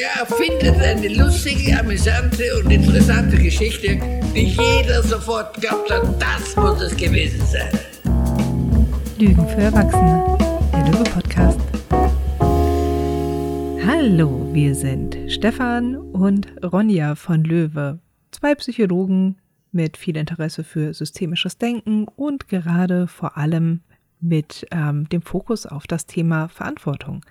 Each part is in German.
Der erfindet eine lustige, amüsante und interessante Geschichte, die jeder sofort glaubt hat, das muss es gewesen sein. Lügen für Erwachsene, der Löwe-Podcast. Hallo, wir sind Stefan und Ronja von Löwe, zwei Psychologen mit viel Interesse für systemisches Denken und gerade vor allem mit ähm, dem Fokus auf das Thema Verantwortung.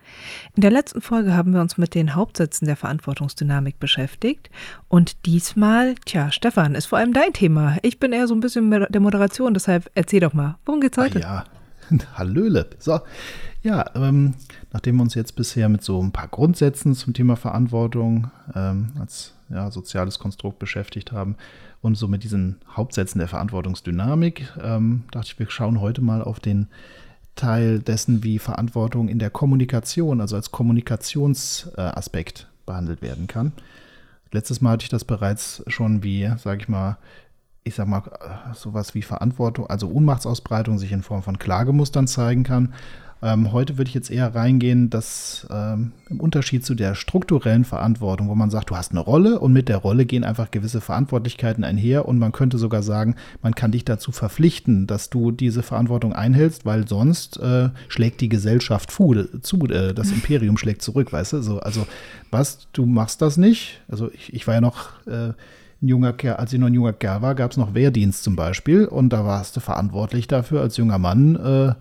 In der letzten Folge haben wir uns mit den Hauptsätzen der Verantwortungsdynamik beschäftigt und diesmal, tja, Stefan, ist vor allem dein Thema. Ich bin eher so ein bisschen der Moderation, deshalb erzähl doch mal, worum geht's heute? Ah, ja, Hallöle. So, ja, ähm, nachdem wir uns jetzt bisher mit so ein paar Grundsätzen zum Thema Verantwortung ähm, als ja, soziales Konstrukt beschäftigt haben, und so mit diesen Hauptsätzen der Verantwortungsdynamik ähm, dachte ich, wir schauen heute mal auf den Teil dessen, wie Verantwortung in der Kommunikation, also als Kommunikationsaspekt äh, behandelt werden kann. Letztes Mal hatte ich das bereits schon wie, sage ich mal, ich sag mal, äh, sowas wie Verantwortung, also Ohnmachtsausbreitung sich in Form von Klagemustern zeigen kann. Ähm, heute würde ich jetzt eher reingehen, dass ähm, im Unterschied zu der strukturellen Verantwortung, wo man sagt, du hast eine Rolle und mit der Rolle gehen einfach gewisse Verantwortlichkeiten einher und man könnte sogar sagen, man kann dich dazu verpflichten, dass du diese Verantwortung einhältst, weil sonst äh, schlägt die Gesellschaft fu zu, äh, das Imperium schlägt zurück, weißt du? So, also was, du machst das nicht. Also ich, ich war ja noch äh, ein junger Kerl, als ich noch ein junger Kerl war, gab es noch Wehrdienst zum Beispiel und da warst du verantwortlich dafür als junger Mann, äh,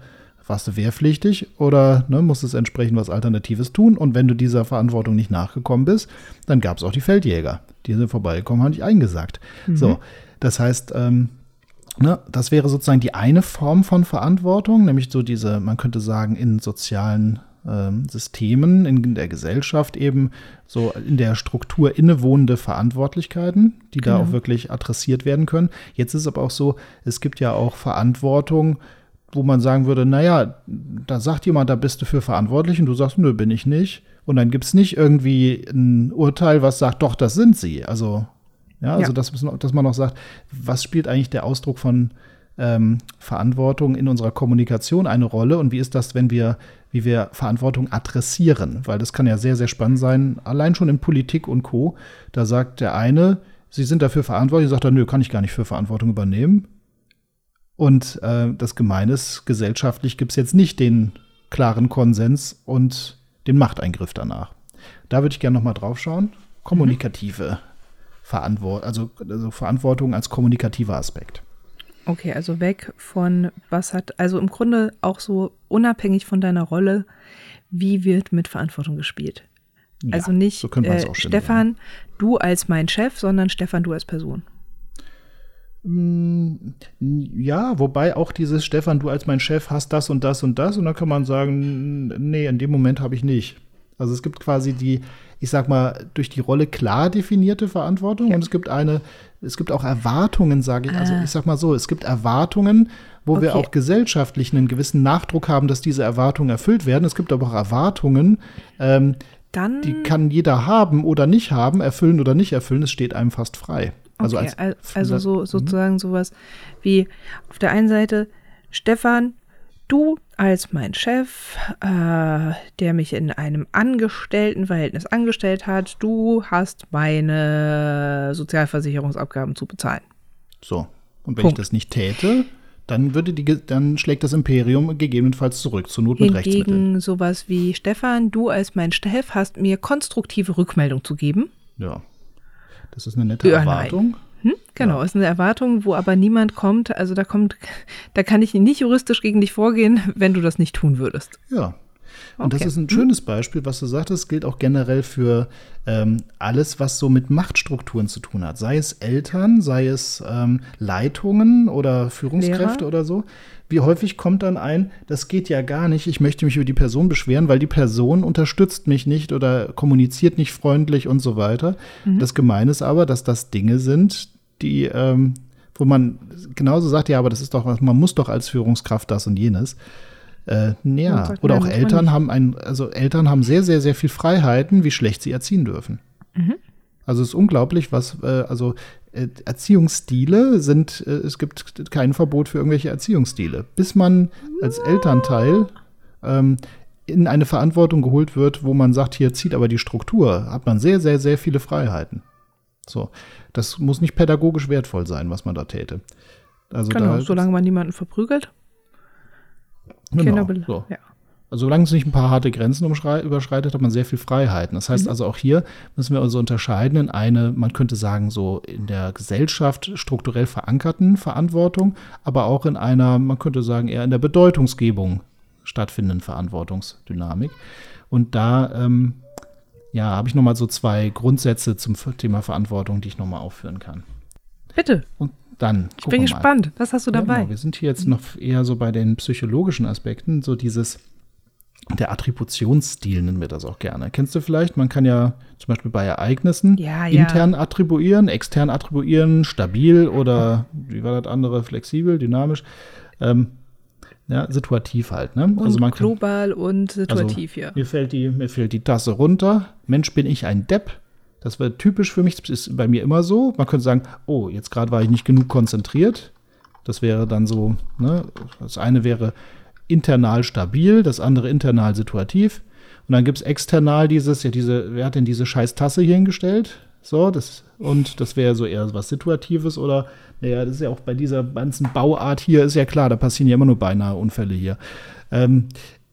warst du wehrpflichtig oder ne, musstest entsprechend was Alternatives tun. Und wenn du dieser Verantwortung nicht nachgekommen bist, dann gab es auch die Feldjäger. Die sind vorbeigekommen, haben dich eingesagt. Mhm. So, das heißt, ähm, ne, das wäre sozusagen die eine Form von Verantwortung, nämlich so diese, man könnte sagen, in sozialen ähm, Systemen, in der Gesellschaft eben so in der Struktur innewohnende Verantwortlichkeiten, die genau. da auch wirklich adressiert werden können. Jetzt ist es aber auch so, es gibt ja auch Verantwortung, wo man sagen würde, naja, da sagt jemand, da bist du für verantwortlich und du sagst, nö, bin ich nicht. Und dann gibt es nicht irgendwie ein Urteil, was sagt, doch, das sind sie. Also, ja, also ja. Dass, dass man noch sagt, was spielt eigentlich der Ausdruck von ähm, Verantwortung in unserer Kommunikation eine Rolle und wie ist das, wenn wir, wie wir Verantwortung adressieren? Weil das kann ja sehr, sehr spannend sein, allein schon in Politik und Co. Da sagt der eine, sie sind dafür verantwortlich, sagt er, nö, kann ich gar nicht für Verantwortung übernehmen. Und äh, das Gemeine ist, gesellschaftlich gibt es jetzt nicht den klaren Konsens und den Machteingriff danach. Da würde ich gerne noch mal drauf schauen. Kommunikative. Verantwortung, also, also Verantwortung als kommunikativer Aspekt. Okay, also weg von was hat, also im Grunde auch so unabhängig von deiner Rolle, wie wird mit Verantwortung gespielt? Ja, also nicht so äh, Stefan, du als mein Chef, sondern Stefan, du als Person. Mm, ja, wobei auch dieses Stefan, du als mein Chef hast das und das und das und dann kann man sagen, nee, in dem Moment habe ich nicht. Also es gibt quasi die, ich sag mal, durch die Rolle klar definierte Verantwortung ja. und es gibt eine, es gibt auch Erwartungen, sage ich. Also ah. ich sag mal so, es gibt Erwartungen, wo okay. wir auch gesellschaftlich einen gewissen Nachdruck haben, dass diese Erwartungen erfüllt werden. Es gibt aber auch Erwartungen, ähm, Dann die kann jeder haben oder nicht haben, erfüllen oder nicht erfüllen. Es steht einem fast frei. Also, okay, als, also so, mhm. sozusagen sowas wie auf der einen Seite, Stefan, du als mein Chef, äh, der mich in einem Angestelltenverhältnis angestellt hat, du hast meine Sozialversicherungsabgaben zu bezahlen. So. Und wenn Punkt. ich das nicht täte, dann würde die, dann schlägt das Imperium gegebenenfalls zurück zur Not mit Rechtsmitteln. sowas wie Stefan, du als mein Chef hast mir konstruktive Rückmeldung zu geben. Ja. Das ist eine nette ja, Erwartung. Hm? Genau, ja. ist eine Erwartung, wo aber niemand kommt. Also da kommt, da kann ich nicht juristisch gegen dich vorgehen, wenn du das nicht tun würdest. Ja. Und okay. das ist ein hm. schönes Beispiel, was du sagtest, gilt auch generell für ähm, alles, was so mit Machtstrukturen zu tun hat. Sei es Eltern, sei es ähm, Leitungen oder Führungskräfte Lehrer. oder so. Wie häufig kommt dann ein, das geht ja gar nicht, ich möchte mich über die Person beschweren, weil die Person unterstützt mich nicht oder kommuniziert nicht freundlich und so weiter. Mhm. Das Gemeine ist aber, dass das Dinge sind, die, ähm, wo man genauso sagt, ja, aber das ist doch, man muss doch als Führungskraft das und jenes. Äh, ja, oder auch Eltern haben ein, also Eltern haben sehr, sehr, sehr viel Freiheiten, wie schlecht sie erziehen dürfen. Mhm. Also es ist unglaublich, was, äh, also äh, Erziehungsstile sind, äh, es gibt kein Verbot für irgendwelche Erziehungsstile. Bis man als Elternteil ähm, in eine Verantwortung geholt wird, wo man sagt, hier zieht aber die Struktur, hat man sehr, sehr, sehr viele Freiheiten. So, das muss nicht pädagogisch wertvoll sein, was man da täte. Also genau, da, solange man niemanden verprügelt. Genau, so. ja. Also solange es nicht ein paar harte Grenzen überschreitet, hat man sehr viel Freiheiten. Das heißt mhm. also auch hier müssen wir also unterscheiden in eine, man könnte sagen, so in der Gesellschaft strukturell verankerten Verantwortung, aber auch in einer, man könnte sagen, eher in der Bedeutungsgebung stattfindenden Verantwortungsdynamik. Und da ähm, ja, habe ich nochmal so zwei Grundsätze zum Thema Verantwortung, die ich nochmal aufführen kann. Bitte. Und dann. Ich bin gespannt. Was hast du dabei? Ja, genau. Wir sind hier jetzt noch eher so bei den psychologischen Aspekten, so dieses der Attributionsstil nennen wir das auch gerne. Kennst du vielleicht? Man kann ja zum Beispiel bei Ereignissen ja, ja. intern attribuieren, extern attribuieren, stabil oder wie war das andere, flexibel, dynamisch. Ähm, ja, situativ halt. Ne? Und also man kann, global und situativ, also, ja. Mir fällt, die, mir fällt die Tasse runter. Mensch, bin ich ein Depp. Das wäre typisch für mich. Das ist bei mir immer so. Man könnte sagen, oh, jetzt gerade war ich nicht genug konzentriert. Das wäre dann so, ne? Das eine wäre, internal stabil, das andere internal situativ. Und dann gibt es external dieses, ja, diese, wer hat denn diese scheiß Tasse hier hingestellt? So, das, und das wäre so eher was Situatives oder, naja, das ist ja auch bei dieser ganzen Bauart hier, ist ja klar, da passieren ja immer nur beinahe Unfälle hier. Ähm,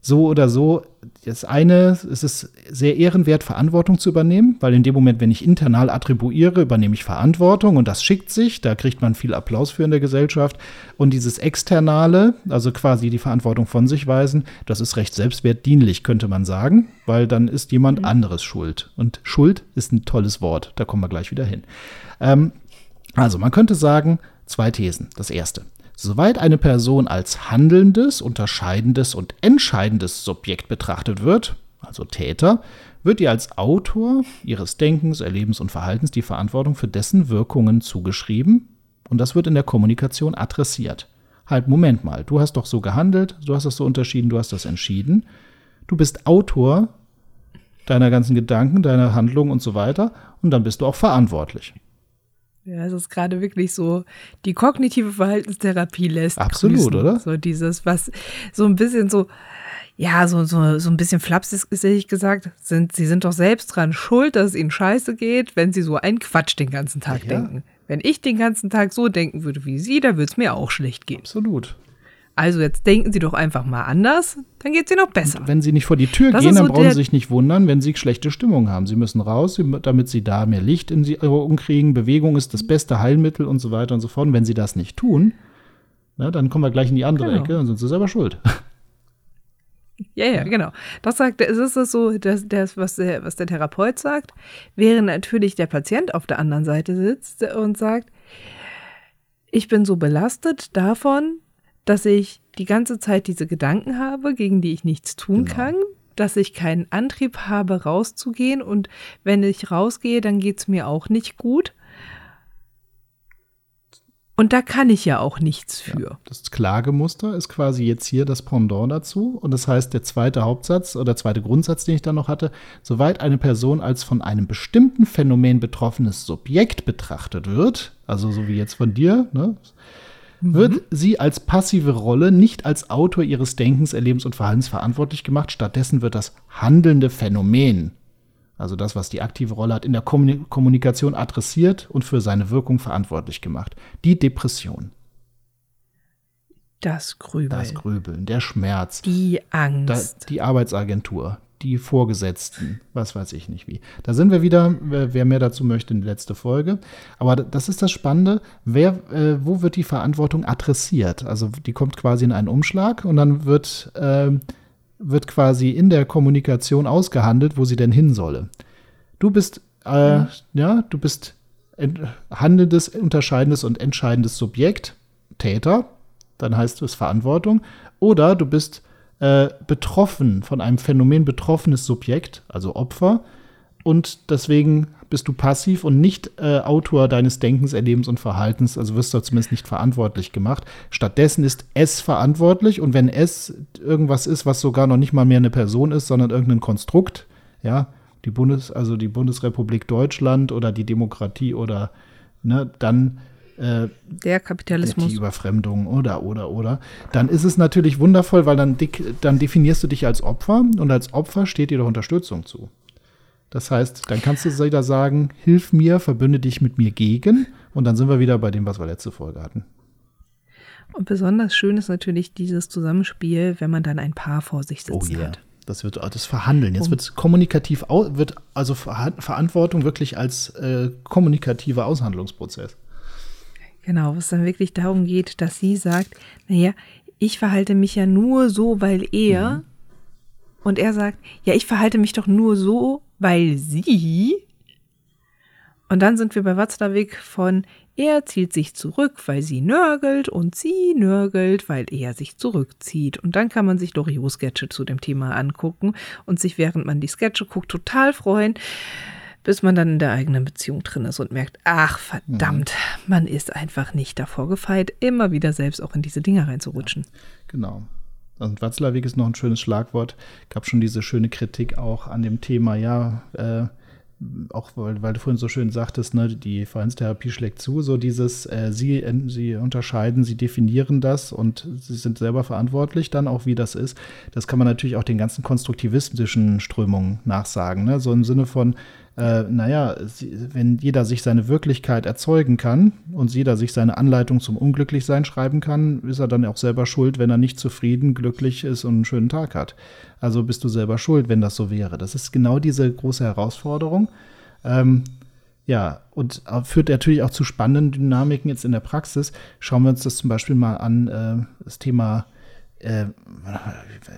so oder so, das eine, es ist sehr ehrenwert, Verantwortung zu übernehmen, weil in dem Moment, wenn ich internal attribuiere, übernehme ich Verantwortung und das schickt sich, da kriegt man viel Applaus für in der Gesellschaft. Und dieses Externale, also quasi die Verantwortung von sich weisen, das ist recht selbstwertdienlich, könnte man sagen, weil dann ist jemand mhm. anderes schuld. Und Schuld ist ein tolles Wort, da kommen wir gleich wieder hin. Ähm, also man könnte sagen, zwei Thesen. Das erste. Soweit eine Person als handelndes, unterscheidendes und entscheidendes Subjekt betrachtet wird, also Täter, wird ihr als Autor ihres Denkens, Erlebens und Verhaltens die Verantwortung für dessen Wirkungen zugeschrieben und das wird in der Kommunikation adressiert. Halt, Moment mal, du hast doch so gehandelt, du hast das so unterschieden, du hast das entschieden. Du bist Autor deiner ganzen Gedanken, deiner Handlungen und so weiter und dann bist du auch verantwortlich. Ja, es ist gerade wirklich so, die kognitive Verhaltenstherapie lässt. Absolut, grüßen. oder? So dieses, was so ein bisschen so, ja, so, so, so ein bisschen flapsig gesagt, sind, sie sind doch selbst dran schuld, dass es ihnen scheiße geht, wenn sie so einen Quatsch den ganzen Tag ja. denken. Wenn ich den ganzen Tag so denken würde wie sie, dann würde es mir auch schlecht gehen. Absolut. Also jetzt denken Sie doch einfach mal anders, dann geht es Ihnen noch besser. Und wenn Sie nicht vor die Tür das gehen, dann so brauchen Sie sich nicht wundern, wenn Sie schlechte Stimmung haben. Sie müssen raus, damit Sie da mehr Licht in Ihre Augen kriegen. Bewegung ist das beste Heilmittel und so weiter und so fort. Und wenn Sie das nicht tun, na, dann kommen wir gleich in die andere genau. Ecke, dann sind Sie selber schuld. Ja, ja, genau. Das sagt, es ist so, das, das, was, der, was der Therapeut sagt, während natürlich der Patient auf der anderen Seite sitzt und sagt, ich bin so belastet davon, dass ich die ganze Zeit diese Gedanken habe, gegen die ich nichts tun genau. kann, dass ich keinen Antrieb habe, rauszugehen und wenn ich rausgehe, dann geht es mir auch nicht gut. Und da kann ich ja auch nichts für. Ja, das Klagemuster ist quasi jetzt hier das Pendant dazu. Und das heißt, der zweite Hauptsatz oder zweite Grundsatz, den ich dann noch hatte, soweit eine Person als von einem bestimmten Phänomen betroffenes Subjekt betrachtet wird, also so wie jetzt von dir, ne, wird mhm. sie als passive Rolle nicht als Autor ihres Denkens, Erlebens und Verhaltens verantwortlich gemacht. Stattdessen wird das handelnde Phänomen, also das, was die aktive Rolle hat, in der Kommunikation adressiert und für seine Wirkung verantwortlich gemacht. Die Depression. Das Grübeln. Das Grübeln, der Schmerz. Die Angst. Da, die Arbeitsagentur die Vorgesetzten, was weiß ich nicht wie. Da sind wir wieder, wer, mehr dazu möchte, in die letzte Folge. Aber das ist das Spannende, wer, äh, wo wird die Verantwortung adressiert? Also die kommt quasi in einen Umschlag und dann wird, äh, wird quasi in der Kommunikation ausgehandelt, wo sie denn hin solle. Du bist, äh, mhm. ja, du bist handelndes, unterscheidendes und entscheidendes Subjekt, Täter, dann heißt es Verantwortung, oder du bist äh, betroffen, von einem Phänomen betroffenes Subjekt, also Opfer. Und deswegen bist du passiv und nicht äh, Autor deines Denkens, Erlebens und Verhaltens, also wirst du zumindest nicht verantwortlich gemacht. Stattdessen ist es verantwortlich und wenn es irgendwas ist, was sogar noch nicht mal mehr eine Person ist, sondern irgendein Konstrukt, ja, die Bundes, also die Bundesrepublik Deutschland oder die Demokratie oder ne, dann äh, der Kapitalismus. Die Überfremdung oder, oder, oder. Dann ist es natürlich wundervoll, weil dann, dann definierst du dich als Opfer und als Opfer steht dir doch Unterstützung zu. Das heißt, dann kannst du wieder sagen, hilf mir, verbünde dich mit mir gegen und dann sind wir wieder bei dem, was wir letzte Folge hatten. Und besonders schön ist natürlich dieses Zusammenspiel, wenn man dann ein Paar vor sich sitzen oh yeah. hat. Das wird das Verhandeln. Jetzt wird es kommunikativ, wird also Verantwortung wirklich als äh, kommunikativer Aushandlungsprozess. Genau, wo es dann wirklich darum geht, dass sie sagt, naja, ich verhalte mich ja nur so, weil er. Mhm. Und er sagt, ja, ich verhalte mich doch nur so, weil sie. Und dann sind wir bei Watzlawick von, er zieht sich zurück, weil sie nörgelt und sie nörgelt, weil er sich zurückzieht. Und dann kann man sich Loriot-Sketche zu dem Thema angucken und sich, während man die Sketche guckt, total freuen bis man dann in der eigenen Beziehung drin ist und merkt, ach verdammt, mhm. man ist einfach nicht davor gefeit, immer wieder selbst auch in diese Dinge reinzurutschen. Ja, genau. Und Watzlawick ist noch ein schönes Schlagwort. Gab schon diese schöne Kritik auch an dem Thema, ja, äh, auch weil, weil, du vorhin so schön sagtest, ne, die Verhaltenstherapie schlägt zu, so dieses, äh, sie, sie unterscheiden, sie definieren das und sie sind selber verantwortlich dann auch, wie das ist. Das kann man natürlich auch den ganzen konstruktivistischen Strömungen nachsagen, ne? so im Sinne von, äh, naja, wenn jeder sich seine Wirklichkeit erzeugen kann und jeder sich seine Anleitung zum Unglücklichsein schreiben kann, ist er dann auch selber schuld, wenn er nicht zufrieden, glücklich ist und einen schönen Tag hat. Also bist du selber schuld, wenn das so wäre. Das ist genau diese große Herausforderung. Ähm, ja, und führt natürlich auch zu spannenden Dynamiken jetzt in der Praxis. Schauen wir uns das zum Beispiel mal an, äh, das Thema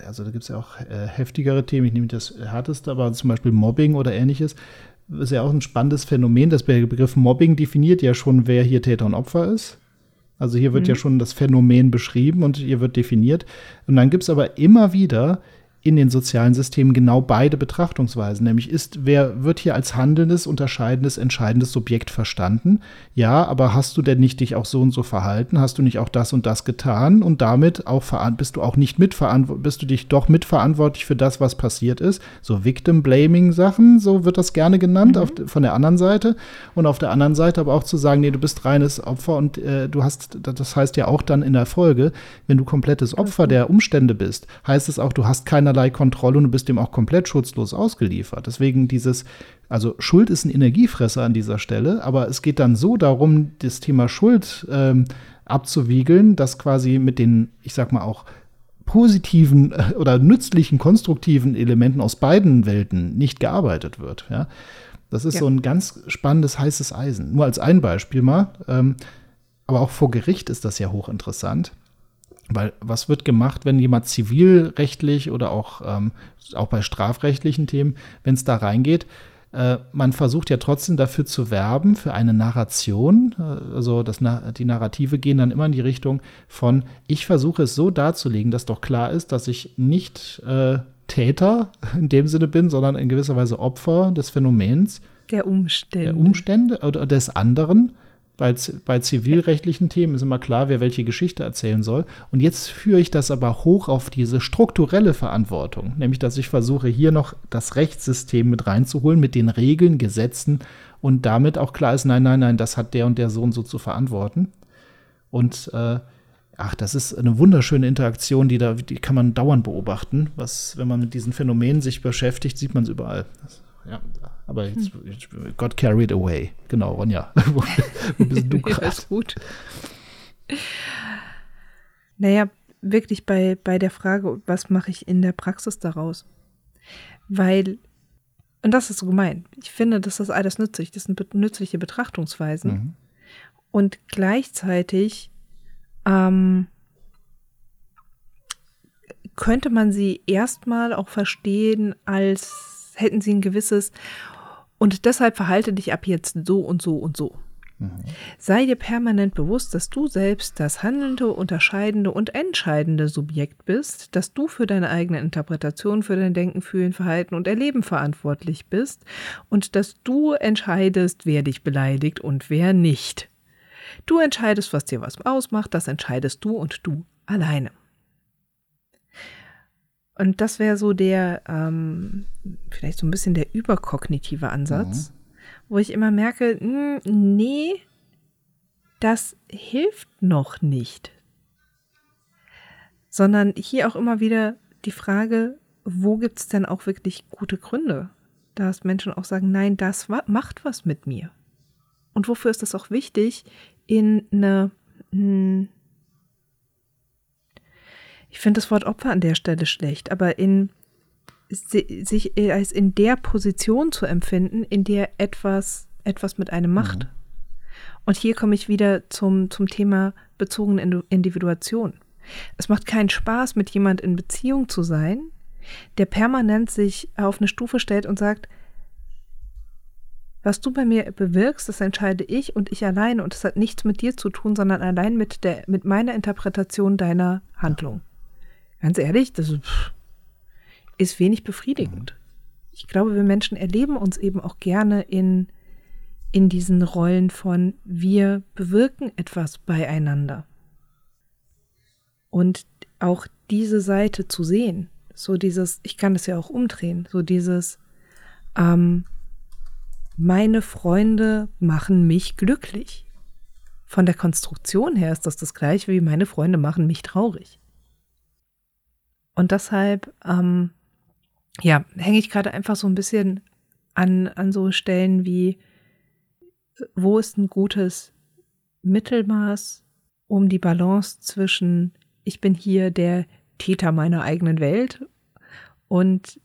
also da gibt es ja auch äh, heftigere Themen, ich nehme das härteste, aber zum Beispiel Mobbing oder ähnliches, ist ja auch ein spannendes Phänomen. Das Begriff Mobbing definiert ja schon, wer hier Täter und Opfer ist. Also hier wird mhm. ja schon das Phänomen beschrieben und hier wird definiert. Und dann gibt es aber immer wieder in den sozialen Systemen genau beide Betrachtungsweisen. Nämlich ist, wer wird hier als handelndes, unterscheidendes, entscheidendes Subjekt verstanden? Ja, aber hast du denn nicht dich auch so und so verhalten? Hast du nicht auch das und das getan? Und damit auch bist du auch nicht mitverantwortlich, bist du dich doch mitverantwortlich für das, was passiert ist? So Victim-Blaming-Sachen, so wird das gerne genannt, mhm. auf, von der anderen Seite. Und auf der anderen Seite aber auch zu sagen, nee, du bist reines Opfer und äh, du hast, das heißt ja auch dann in der Folge, wenn du komplettes Opfer der Umstände bist, heißt es auch, du hast keine keinerlei Kontrolle und du bist dem auch komplett schutzlos ausgeliefert. Deswegen dieses, also Schuld ist ein Energiefresser an dieser Stelle, aber es geht dann so darum, das Thema Schuld ähm, abzuwiegeln, dass quasi mit den, ich sag mal auch, positiven äh, oder nützlichen, konstruktiven Elementen aus beiden Welten nicht gearbeitet wird. Ja? Das ist ja. so ein ganz spannendes, heißes Eisen. Nur als ein Beispiel mal. Ähm, aber auch vor Gericht ist das ja hochinteressant. Weil was wird gemacht, wenn jemand zivilrechtlich oder auch, ähm, auch bei strafrechtlichen Themen, wenn es da reingeht, äh, man versucht ja trotzdem dafür zu werben, für eine Narration. Äh, also das, die Narrative gehen dann immer in die Richtung von, ich versuche es so darzulegen, dass doch klar ist, dass ich nicht äh, Täter in dem Sinne bin, sondern in gewisser Weise Opfer des Phänomens. Der Umstände. Der Umstände oder des anderen bei, bei zivilrechtlichen Themen ist immer klar, wer welche Geschichte erzählen soll. Und jetzt führe ich das aber hoch auf diese strukturelle Verantwortung, nämlich dass ich versuche, hier noch das Rechtssystem mit reinzuholen, mit den Regeln, Gesetzen und damit auch klar ist, nein, nein, nein, das hat der und der Sohn so zu verantworten. Und äh, ach, das ist eine wunderschöne Interaktion, die da, die kann man dauernd beobachten. Was, wenn man mit diesen Phänomenen sich beschäftigt, sieht man es überall. Das, ja, aber jetzt, hm. got carried away. Genau, Ronja. Wo, bist du gerade? ist gut. Naja, wirklich bei, bei der Frage, was mache ich in der Praxis daraus? Weil, und das ist so gemein, ich finde, das ist alles nützlich, das sind nützliche Betrachtungsweisen. Mhm. Und gleichzeitig ähm, könnte man sie erstmal auch verstehen, als hätten sie ein gewisses und deshalb verhalte dich ab jetzt so und so und so. Mhm. Sei dir permanent bewusst, dass du selbst das handelnde, unterscheidende und entscheidende Subjekt bist, dass du für deine eigene Interpretation, für dein Denken, Fühlen, Verhalten und Erleben verantwortlich bist und dass du entscheidest, wer dich beleidigt und wer nicht. Du entscheidest, was dir was ausmacht, das entscheidest du und du alleine. Und das wäre so der, ähm, vielleicht so ein bisschen der überkognitive Ansatz, mhm. wo ich immer merke, mh, hm, nee, das hilft noch nicht. Sondern hier auch immer wieder die Frage, wo gibt es denn auch wirklich gute Gründe, dass Menschen auch sagen, nein, das macht was mit mir. Und wofür ist das auch wichtig, in eine, hm, ich finde das Wort Opfer an der Stelle schlecht, aber in sich als in der Position zu empfinden, in der etwas, etwas mit einem macht. Mhm. Und hier komme ich wieder zum, zum Thema bezogene Individuation. Es macht keinen Spaß, mit jemand in Beziehung zu sein, der permanent sich auf eine Stufe stellt und sagt, was du bei mir bewirkst, das entscheide ich und ich alleine und es hat nichts mit dir zu tun, sondern allein mit der mit meiner Interpretation deiner Handlung. Ganz ehrlich, das ist wenig befriedigend. Ich glaube, wir Menschen erleben uns eben auch gerne in in diesen Rollen von wir bewirken etwas beieinander. Und auch diese Seite zu sehen, so dieses, ich kann das ja auch umdrehen, so dieses, ähm, meine Freunde machen mich glücklich. Von der Konstruktion her ist das das gleiche wie meine Freunde machen mich traurig. Und deshalb, ähm, ja, hänge ich gerade einfach so ein bisschen an, an so Stellen wie, wo ist ein gutes Mittelmaß, um die Balance zwischen ich bin hier der Täter meiner eigenen Welt und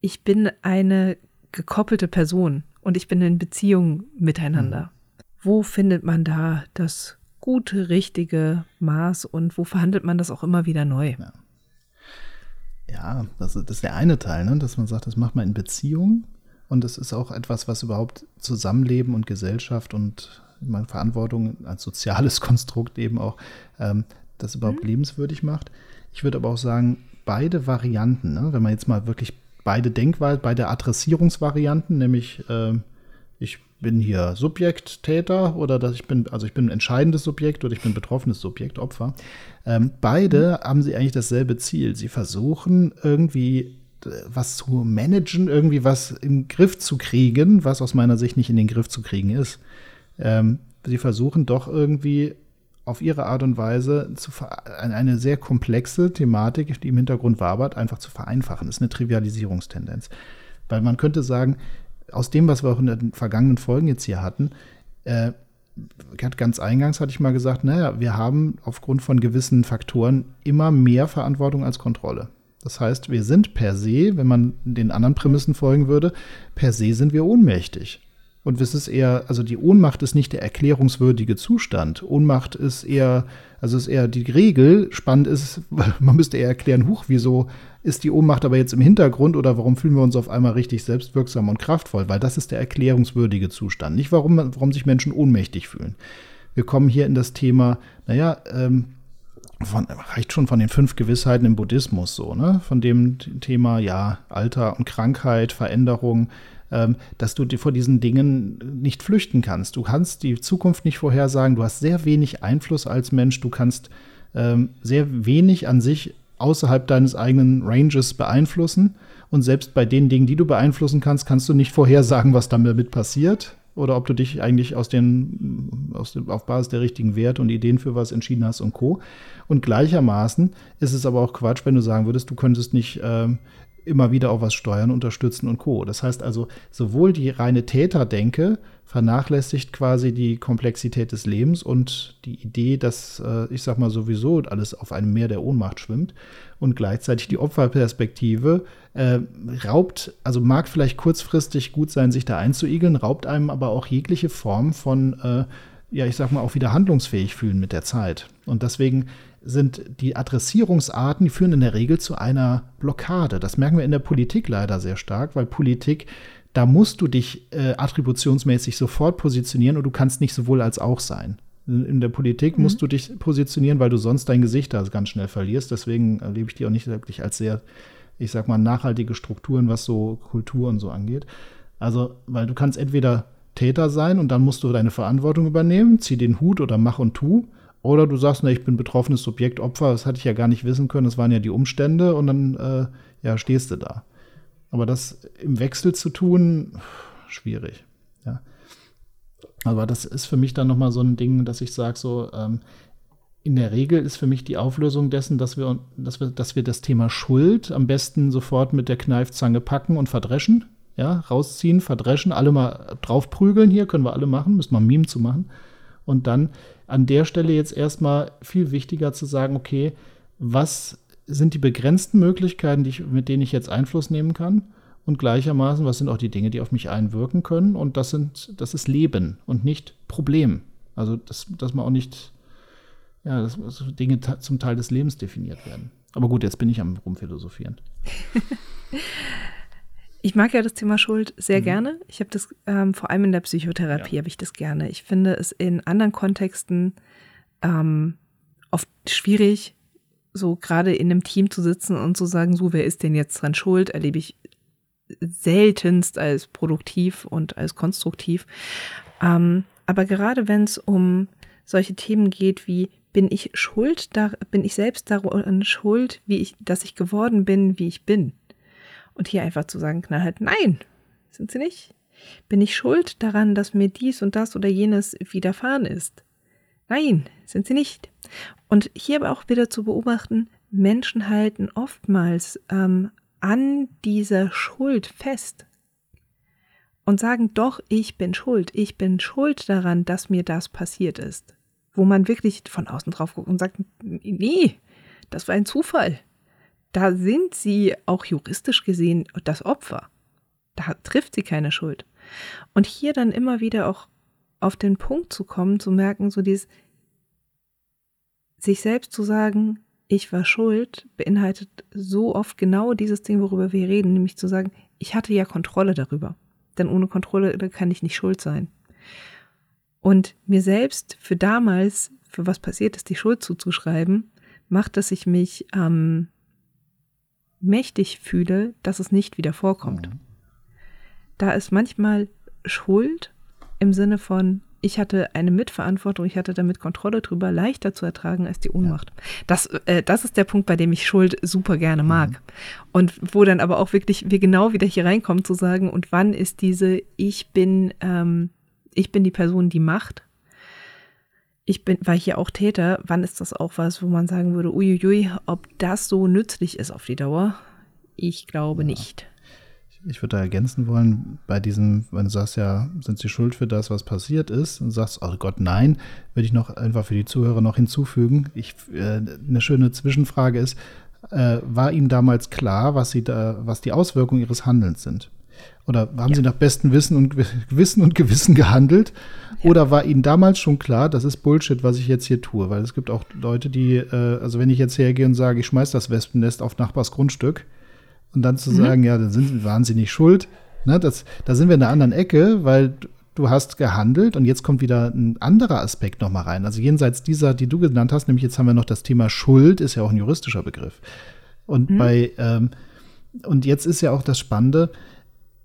ich bin eine gekoppelte Person und ich bin in Beziehung miteinander. Mhm. Wo findet man da das gute, richtige Maß und wo verhandelt man das auch immer wieder neu? Ja, ja das, das, ist der eine Teil, ne? dass man sagt, das macht man in Beziehung und das ist auch etwas, was überhaupt Zusammenleben und Gesellschaft und meine Verantwortung als soziales Konstrukt eben auch ähm, das überhaupt mhm. lebenswürdig macht. Ich würde aber auch sagen, beide Varianten, ne, wenn man jetzt mal wirklich beide Denkweisen, beide Adressierungsvarianten, nämlich äh, ich bin hier Subjekt, Täter oder dass ich bin, also ich bin ein entscheidendes Subjekt oder ich bin betroffenes Subjekt, Opfer. Ähm, beide mhm. haben sie eigentlich dasselbe Ziel. Sie versuchen irgendwie äh, was zu managen, irgendwie was im Griff zu kriegen, was aus meiner Sicht nicht in den Griff zu kriegen ist. Ähm, sie versuchen doch irgendwie auf ihre Art und Weise zu eine sehr komplexe Thematik, die im Hintergrund wabert, einfach zu vereinfachen. Das ist eine Trivialisierungstendenz. Weil man könnte sagen, aus dem, was wir auch in den vergangenen Folgen jetzt hier hatten, äh, ganz eingangs hatte ich mal gesagt, naja, wir haben aufgrund von gewissen Faktoren immer mehr Verantwortung als Kontrolle. Das heißt, wir sind per se, wenn man den anderen Prämissen folgen würde, per se sind wir ohnmächtig. Und es ist eher, also die Ohnmacht ist nicht der erklärungswürdige Zustand. Ohnmacht ist eher, also ist eher die Regel. Spannend ist, man müsste eher erklären, huch, wieso ist die Ohnmacht aber jetzt im Hintergrund oder warum fühlen wir uns auf einmal richtig selbstwirksam und kraftvoll? Weil das ist der erklärungswürdige Zustand. Nicht, warum, warum sich Menschen ohnmächtig fühlen. Wir kommen hier in das Thema, naja, ähm, von, reicht schon von den fünf Gewissheiten im Buddhismus so, ne? Von dem Thema, ja, Alter und Krankheit, Veränderung, dass du dir vor diesen Dingen nicht flüchten kannst. Du kannst die Zukunft nicht vorhersagen, du hast sehr wenig Einfluss als Mensch, du kannst ähm, sehr wenig an sich außerhalb deines eigenen Ranges beeinflussen. Und selbst bei den Dingen, die du beeinflussen kannst, kannst du nicht vorhersagen, was damit passiert oder ob du dich eigentlich aus den, aus dem, auf Basis der richtigen Werte und Ideen für was entschieden hast und Co. Und gleichermaßen ist es aber auch Quatsch, wenn du sagen würdest, du könntest nicht ähm, immer wieder auch was steuern, unterstützen und Co. Das heißt also, sowohl die reine Täterdenke vernachlässigt quasi die Komplexität des Lebens und die Idee, dass, äh, ich sag mal, sowieso alles auf einem Meer der Ohnmacht schwimmt und gleichzeitig die Opferperspektive äh, raubt, also mag vielleicht kurzfristig gut sein, sich da einzuigeln, raubt einem aber auch jegliche Form von, äh, ja, ich sag mal, auch wieder handlungsfähig fühlen mit der Zeit. Und deswegen sind die Adressierungsarten, die führen in der Regel zu einer Blockade. Das merken wir in der Politik leider sehr stark, weil Politik, da musst du dich äh, attributionsmäßig sofort positionieren und du kannst nicht sowohl als auch sein. In der Politik mhm. musst du dich positionieren, weil du sonst dein Gesicht da ganz schnell verlierst. Deswegen erlebe ich die auch nicht wirklich als sehr, ich sag mal, nachhaltige Strukturen, was so Kultur und so angeht. Also, weil du kannst entweder Täter sein und dann musst du deine Verantwortung übernehmen, zieh den Hut oder mach und tu. Oder du sagst, ne, ich bin betroffenes Subjekt, Opfer, das hatte ich ja gar nicht wissen können, das waren ja die Umstände und dann äh, ja, stehst du da. Aber das im Wechsel zu tun, schwierig. Ja. Aber das ist für mich dann nochmal so ein Ding, dass ich sage, so, ähm, in der Regel ist für mich die Auflösung dessen, dass wir, dass wir, dass wir das Thema Schuld am besten sofort mit der Kneifzange packen und verdreschen. Ja, rausziehen, verdreschen, alle mal draufprügeln hier, können wir alle machen, müssen wir ein Meme zu machen. Und dann an der Stelle jetzt erstmal viel wichtiger zu sagen, okay, was sind die begrenzten Möglichkeiten, die ich, mit denen ich jetzt Einfluss nehmen kann? Und gleichermaßen, was sind auch die Dinge, die auf mich einwirken können? Und das sind, das ist Leben und nicht Problem. Also, dass, dass man auch nicht, ja, dass, dass Dinge zum Teil des Lebens definiert werden. Aber gut, jetzt bin ich am Rumphilosophieren. Ich mag ja das Thema Schuld sehr mhm. gerne. Ich habe das ähm, vor allem in der Psychotherapie ja. habe ich das gerne. Ich finde es in anderen Kontexten ähm, oft schwierig, so gerade in einem Team zu sitzen und zu sagen, so wer ist denn jetzt dran schuld, erlebe ich seltenst als produktiv und als konstruktiv. Ähm, aber gerade wenn es um solche Themen geht wie bin ich schuld, da bin ich selbst daran schuld, wie ich, dass ich geworden bin, wie ich bin. Und hier einfach zu sagen, knallhart, nein, sind sie nicht. Bin ich schuld daran, dass mir dies und das oder jenes widerfahren ist? Nein, sind sie nicht. Und hier aber auch wieder zu beobachten, Menschen halten oftmals ähm, an dieser Schuld fest und sagen, doch, ich bin schuld, ich bin schuld daran, dass mir das passiert ist. Wo man wirklich von außen drauf guckt und sagt, nee, das war ein Zufall. Da sind sie auch juristisch gesehen das Opfer. Da trifft sie keine Schuld. Und hier dann immer wieder auch auf den Punkt zu kommen, zu merken, so dieses, sich selbst zu sagen, ich war schuld, beinhaltet so oft genau dieses Ding, worüber wir reden, nämlich zu sagen, ich hatte ja Kontrolle darüber. Denn ohne Kontrolle kann ich nicht schuld sein. Und mir selbst für damals, für was passiert ist, die Schuld zuzuschreiben, macht, dass ich mich ähm, mächtig fühle, dass es nicht wieder vorkommt. Mhm. Da ist manchmal Schuld im Sinne von, ich hatte eine Mitverantwortung, ich hatte damit Kontrolle drüber, leichter zu ertragen als die Ohnmacht. Ja. Das, äh, das ist der Punkt, bei dem ich Schuld super gerne mag. Mhm. Und wo dann aber auch wirklich wir genau wieder hier reinkommen zu sagen, und wann ist diese Ich bin, ähm, ich bin die Person, die macht. Ich bin, war hier auch Täter, wann ist das auch was, wo man sagen würde, uiuiui, ob das so nützlich ist auf die Dauer? Ich glaube ja. nicht. Ich würde da ergänzen wollen, bei diesem, wenn du sagst, ja, sind sie schuld für das, was passiert ist, und sagst, oh Gott, nein, würde ich noch einfach für die Zuhörer noch hinzufügen. Ich, äh, eine schöne Zwischenfrage ist, äh, war Ihnen damals klar, was, sie da, was die Auswirkungen Ihres Handelns sind? Oder haben ja. Sie nach bestem Wissen und Wissen und Gewissen gehandelt? Ja. Oder war Ihnen damals schon klar, das ist Bullshit, was ich jetzt hier tue? Weil es gibt auch Leute, die, äh, also wenn ich jetzt hergehe und sage, ich schmeiß das Wespennest auf Nachbars Grundstück, und dann zu mhm. sagen, ja, dann sind, waren sie nicht schuld. Ne, das, da sind wir in einer anderen Ecke, weil du hast gehandelt und jetzt kommt wieder ein anderer Aspekt nochmal rein. Also jenseits dieser, die du genannt hast, nämlich jetzt haben wir noch das Thema Schuld, ist ja auch ein juristischer Begriff. Und mhm. bei, ähm, und jetzt ist ja auch das Spannende,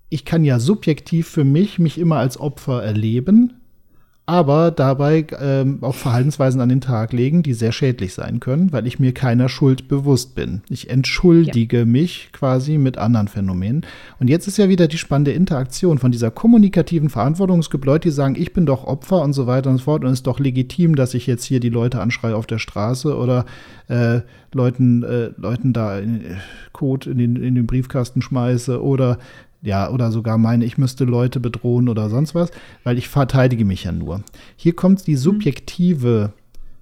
ich kann ja subjektiv für mich mich immer als Opfer erleben, aber dabei ähm, auch Verhaltensweisen an den Tag legen, die sehr schädlich sein können, weil ich mir keiner Schuld bewusst bin. Ich entschuldige ja. mich quasi mit anderen Phänomenen. Und jetzt ist ja wieder die spannende Interaktion von dieser kommunikativen Verantwortung. Es gibt Leute, die sagen, ich bin doch Opfer und so weiter und so fort und es ist doch legitim, dass ich jetzt hier die Leute anschreie auf der Straße oder äh, Leuten, äh, Leuten da äh, Code in den, in den Briefkasten schmeiße oder ja, oder sogar meine, ich müsste Leute bedrohen oder sonst was, weil ich verteidige mich ja nur. Hier kommt die mhm. subjektive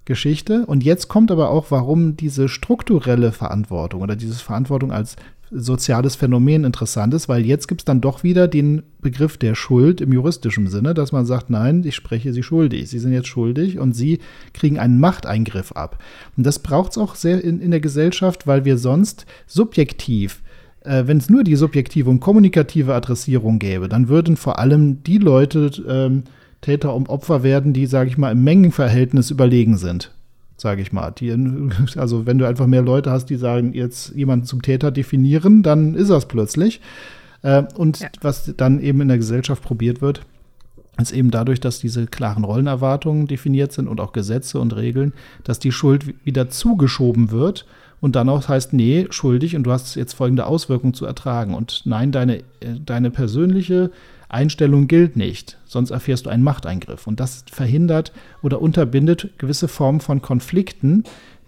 Geschichte und jetzt kommt aber auch, warum diese strukturelle Verantwortung oder diese Verantwortung als soziales Phänomen interessant ist, weil jetzt gibt es dann doch wieder den Begriff der Schuld im juristischen Sinne, dass man sagt, nein, ich spreche Sie schuldig, Sie sind jetzt schuldig und Sie kriegen einen Machteingriff ab. Und das braucht es auch sehr in, in der Gesellschaft, weil wir sonst subjektiv äh, wenn es nur die subjektive und kommunikative Adressierung gäbe, dann würden vor allem die Leute ähm, Täter und Opfer werden, die, sage ich mal, im Mengenverhältnis überlegen sind, sage ich mal. Die, also wenn du einfach mehr Leute hast, die sagen, jetzt jemanden zum Täter definieren, dann ist das plötzlich. Äh, und ja. was dann eben in der Gesellschaft probiert wird, ist eben dadurch, dass diese klaren Rollenerwartungen definiert sind und auch Gesetze und Regeln, dass die Schuld wieder zugeschoben wird und dann auch heißt, nee, schuldig und du hast jetzt folgende Auswirkungen zu ertragen. Und nein, deine, äh, deine persönliche Einstellung gilt nicht, sonst erfährst du einen Machteingriff. Und das verhindert oder unterbindet gewisse Formen von Konflikten,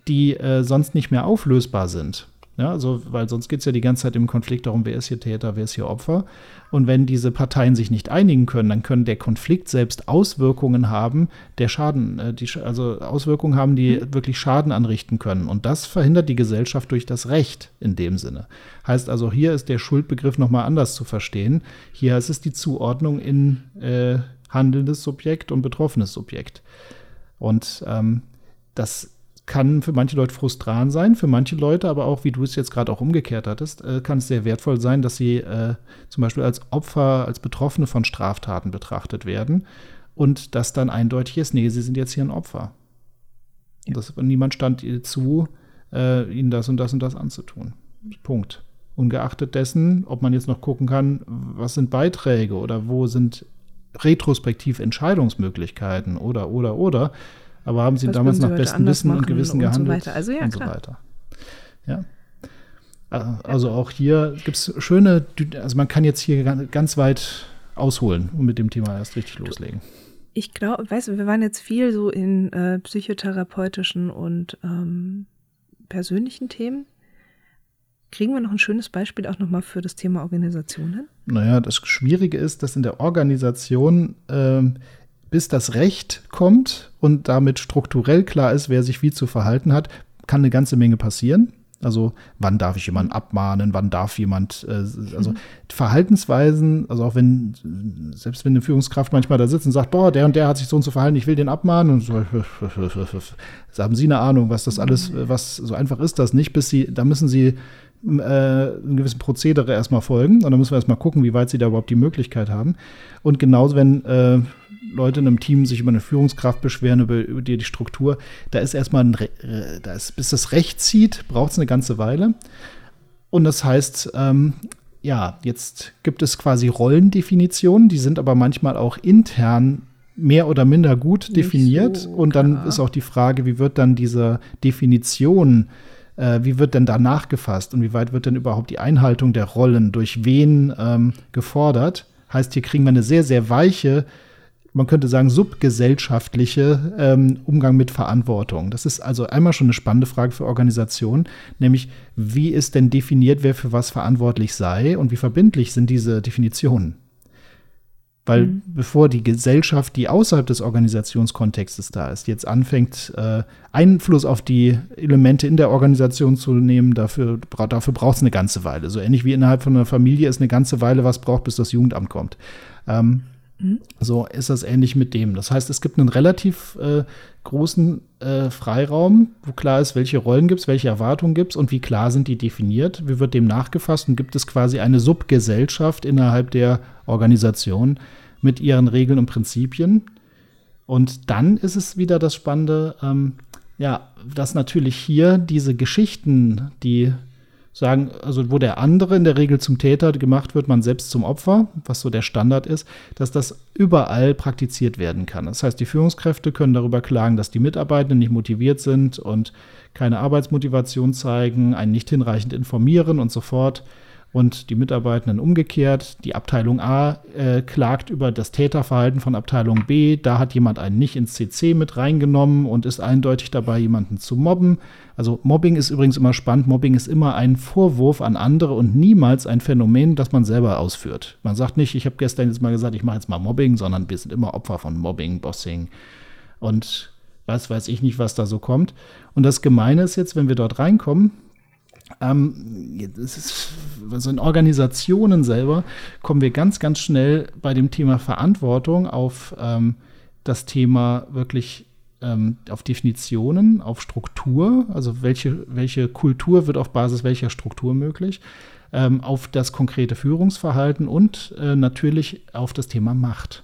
die äh, sonst nicht mehr auflösbar sind. Ja, also, weil sonst geht es ja die ganze Zeit im Konflikt darum, wer ist hier Täter, wer ist hier Opfer. Und wenn diese Parteien sich nicht einigen können, dann können der Konflikt selbst Auswirkungen haben, der Schaden, äh, die, also Auswirkungen haben, die mhm. wirklich Schaden anrichten können. Und das verhindert die Gesellschaft durch das Recht in dem Sinne. Heißt also, hier ist der Schuldbegriff nochmal anders zu verstehen. Hier ist es die Zuordnung in äh, handelndes Subjekt und betroffenes Subjekt. Und ähm, das kann für manche Leute frustrant sein, für manche Leute aber auch, wie du es jetzt gerade auch umgekehrt hattest, äh, kann es sehr wertvoll sein, dass sie äh, zum Beispiel als Opfer, als Betroffene von Straftaten betrachtet werden und das dann eindeutig ist, nee, sie sind jetzt hier ein Opfer. Ja. Das, niemand stand ihr zu, äh, ihnen das und das und das anzutun. Punkt. Ungeachtet dessen, ob man jetzt noch gucken kann, was sind Beiträge oder wo sind retrospektiv Entscheidungsmöglichkeiten oder, oder, oder aber haben sie Was damals nach bestem Wissen und Gewissen und gehandelt? So also, ja, und klar. so weiter. Ja. Äh, also auch hier gibt es schöne, also man kann jetzt hier ganz weit ausholen und mit dem Thema erst richtig loslegen. Ich glaube, weißt du, wir waren jetzt viel so in äh, psychotherapeutischen und ähm, persönlichen Themen. Kriegen wir noch ein schönes Beispiel auch nochmal für das Thema Organisationen? Naja, das Schwierige ist, dass in der Organisation ähm, bis das Recht kommt und damit strukturell klar ist, wer sich wie zu verhalten hat, kann eine ganze Menge passieren. Also wann darf ich jemanden abmahnen, wann darf jemand, äh, also mhm. Verhaltensweisen, also auch wenn, selbst wenn eine Führungskraft manchmal da sitzt und sagt, boah, der und der hat sich so und so verhalten, ich will den abmahnen und so, haben Sie eine Ahnung, was das alles, was so einfach ist das nicht, bis Sie, da müssen Sie äh, einen gewissen Prozedere erstmal folgen und dann müssen wir erstmal gucken, wie weit Sie da überhaupt die Möglichkeit haben. Und genauso, wenn äh, Leute in einem Team sich über eine Führungskraft beschweren, über, über die, die Struktur, da ist erstmal, ein, da ist, bis das Recht zieht, braucht es eine ganze Weile. Und das heißt, ähm, ja, jetzt gibt es quasi Rollendefinitionen, die sind aber manchmal auch intern mehr oder minder gut Nicht definiert. So und dann klar. ist auch die Frage, wie wird dann diese Definition, äh, wie wird denn da nachgefasst und wie weit wird denn überhaupt die Einhaltung der Rollen durch wen ähm, gefordert? Heißt, hier kriegen wir eine sehr, sehr weiche man könnte sagen, subgesellschaftliche ähm, Umgang mit Verantwortung. Das ist also einmal schon eine spannende Frage für Organisationen, nämlich wie ist denn definiert, wer für was verantwortlich sei und wie verbindlich sind diese Definitionen? Weil mhm. bevor die Gesellschaft, die außerhalb des Organisationskontextes da ist, jetzt anfängt, äh, Einfluss auf die Elemente in der Organisation zu nehmen, dafür, dafür braucht es eine ganze Weile. So ähnlich wie innerhalb von einer Familie ist eine ganze Weile was braucht, bis das Jugendamt kommt. Ähm, Mhm. So ist das ähnlich mit dem. Das heißt, es gibt einen relativ äh, großen äh, Freiraum, wo klar ist, welche Rollen gibt es, welche Erwartungen gibt es und wie klar sind die definiert, wie wird dem nachgefasst und gibt es quasi eine Subgesellschaft innerhalb der Organisation mit ihren Regeln und Prinzipien. Und dann ist es wieder das Spannende, ähm, ja, dass natürlich hier diese Geschichten, die sagen, also wo der andere in der Regel zum Täter gemacht wird, man selbst zum Opfer, was so der Standard ist, dass das überall praktiziert werden kann. Das heißt, die Führungskräfte können darüber klagen, dass die Mitarbeitenden nicht motiviert sind und keine Arbeitsmotivation zeigen, einen nicht hinreichend informieren und so fort und die Mitarbeitenden umgekehrt. Die Abteilung A äh, klagt über das Täterverhalten von Abteilung B. Da hat jemand einen nicht ins CC mit reingenommen und ist eindeutig dabei, jemanden zu mobben. Also Mobbing ist übrigens immer spannend. Mobbing ist immer ein Vorwurf an andere und niemals ein Phänomen, das man selber ausführt. Man sagt nicht, ich habe gestern jetzt mal gesagt, ich mache jetzt mal Mobbing, sondern wir sind immer Opfer von Mobbing, Bossing und was weiß ich nicht, was da so kommt. Und das Gemeine ist jetzt, wenn wir dort reinkommen, ähm, ist, also in Organisationen selber kommen wir ganz, ganz schnell bei dem Thema Verantwortung auf ähm, das Thema wirklich ähm, auf Definitionen, auf Struktur, also welche, welche Kultur wird auf Basis welcher Struktur möglich, ähm, auf das konkrete Führungsverhalten und äh, natürlich auf das Thema Macht.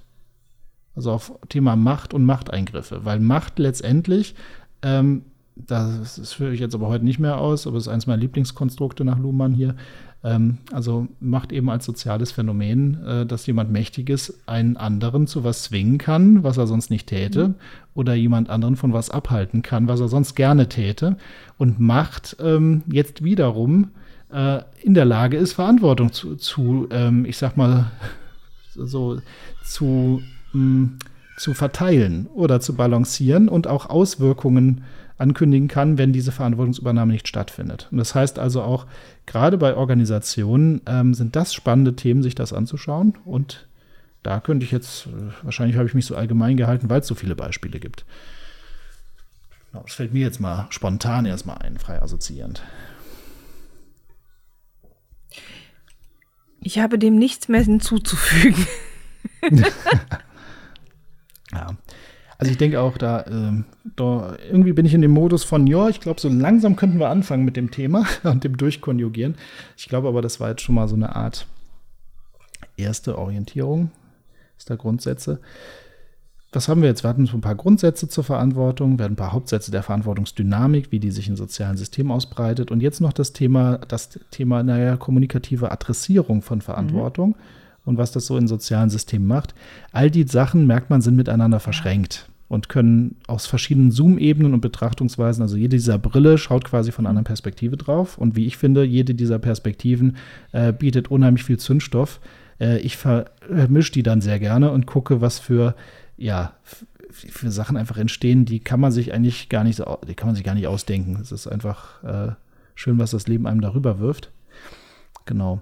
Also auf Thema Macht und Machteingriffe, weil Macht letztendlich ähm, das, das führe ich jetzt aber heute nicht mehr aus, aber es ist eines meiner Lieblingskonstrukte nach Luhmann hier. Ähm, also macht eben als soziales Phänomen, äh, dass jemand Mächtiges einen anderen zu was zwingen kann, was er sonst nicht täte, mhm. oder jemand anderen von was abhalten kann, was er sonst gerne täte, und Macht ähm, jetzt wiederum äh, in der Lage ist, Verantwortung zu, zu ähm, ich sag mal, so zu, mh, mm, zu verteilen oder zu balancieren und auch Auswirkungen ankündigen kann, wenn diese Verantwortungsübernahme nicht stattfindet. Und das heißt also auch, gerade bei Organisationen ähm, sind das spannende Themen, sich das anzuschauen. Und da könnte ich jetzt, äh, wahrscheinlich habe ich mich so allgemein gehalten, weil es so viele Beispiele gibt. Das fällt mir jetzt mal spontan erstmal ein, frei assoziierend. Ich habe dem nichts mehr hinzuzufügen. ja. Also ich denke auch, da, äh, da irgendwie bin ich in dem Modus von, ja, ich glaube, so langsam könnten wir anfangen mit dem Thema und dem Durchkonjugieren. Ich glaube aber, das war jetzt schon mal so eine Art erste Orientierung ist da Grundsätze. Was haben wir jetzt? Wir hatten so ein paar Grundsätze zur Verantwortung, wir hatten ein paar Hauptsätze der Verantwortungsdynamik, wie die sich in sozialen Systemen ausbreitet. Und jetzt noch das Thema, das Thema, naja, kommunikative Adressierung von Verantwortung mhm. Und was das so in sozialen Systemen macht. All die Sachen, merkt man, sind miteinander verschränkt und können aus verschiedenen Zoom-Ebenen und Betrachtungsweisen, also jede dieser Brille schaut quasi von einer anderen Perspektive drauf. Und wie ich finde, jede dieser Perspektiven äh, bietet unheimlich viel Zündstoff. Äh, ich vermische die dann sehr gerne und gucke, was für ja, für Sachen einfach entstehen, die kann man sich eigentlich gar nicht die kann man sich gar nicht ausdenken. Es ist einfach äh, schön, was das Leben einem darüber wirft. Genau.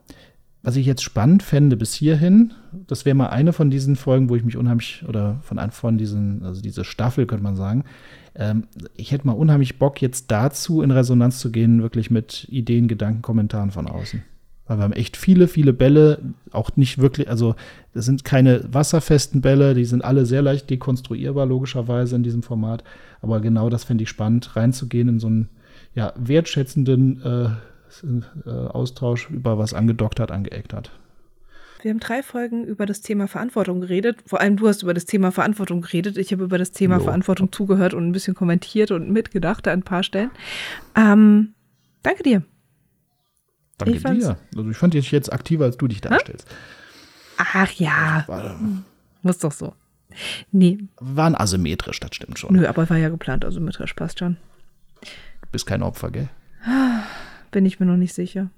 Was ich jetzt spannend fände bis hierhin, das wäre mal eine von diesen Folgen, wo ich mich unheimlich, oder von von diesen, also diese Staffel könnte man sagen, ähm, ich hätte mal unheimlich Bock, jetzt dazu in Resonanz zu gehen, wirklich mit Ideen, Gedanken, Kommentaren von außen. Weil wir haben echt viele, viele Bälle, auch nicht wirklich, also das sind keine wasserfesten Bälle, die sind alle sehr leicht dekonstruierbar, logischerweise in diesem Format. Aber genau das fände ich spannend, reinzugehen in so einen ja, wertschätzenden äh, Austausch über was angedockt hat, angeeckt hat. Wir haben drei Folgen über das Thema Verantwortung geredet. Vor allem du hast über das Thema Verantwortung geredet. Ich habe über das Thema jo. Verantwortung zugehört und ein bisschen kommentiert und mitgedacht an ein paar Stellen. Ähm, danke dir. Danke ich dir. Also ich fand dich jetzt aktiver, als du dich darstellst. Ach ja. Muss doch so. Nee. Waren asymmetrisch, das stimmt schon. Nö, aber war ja geplant, asymmetrisch passt schon. Du bist kein Opfer, gell? Bin ich mir noch nicht sicher.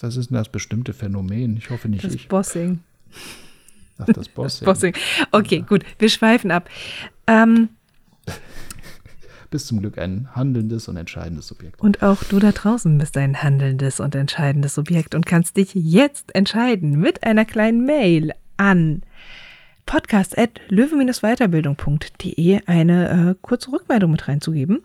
Was ist denn das bestimmte Phänomen? Ich hoffe nicht das ich. Bossing. Ach, das Bossing. Das Bossing. Okay, gut. Wir schweifen ab. Ähm, bist zum Glück ein handelndes und entscheidendes Subjekt. Und auch du da draußen bist ein handelndes und entscheidendes Subjekt und kannst dich jetzt entscheiden mit einer kleinen Mail an podcast.löwe-weiterbildung.de eine äh, kurze Rückmeldung mit reinzugeben.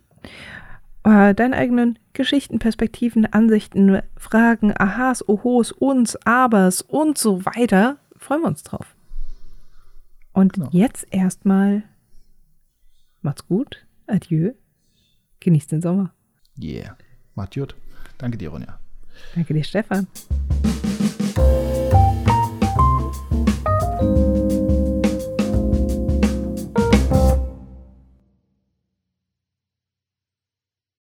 Äh, deine eigenen Geschichten, Perspektiven, Ansichten, Fragen, Ahas, Ohos, uns, Abers und so weiter. Freuen wir uns drauf. Und genau. jetzt erstmal macht's gut. Adieu. Genießt den Sommer. Yeah. Macht gut. Danke dir, Ronja. Danke dir, Stefan.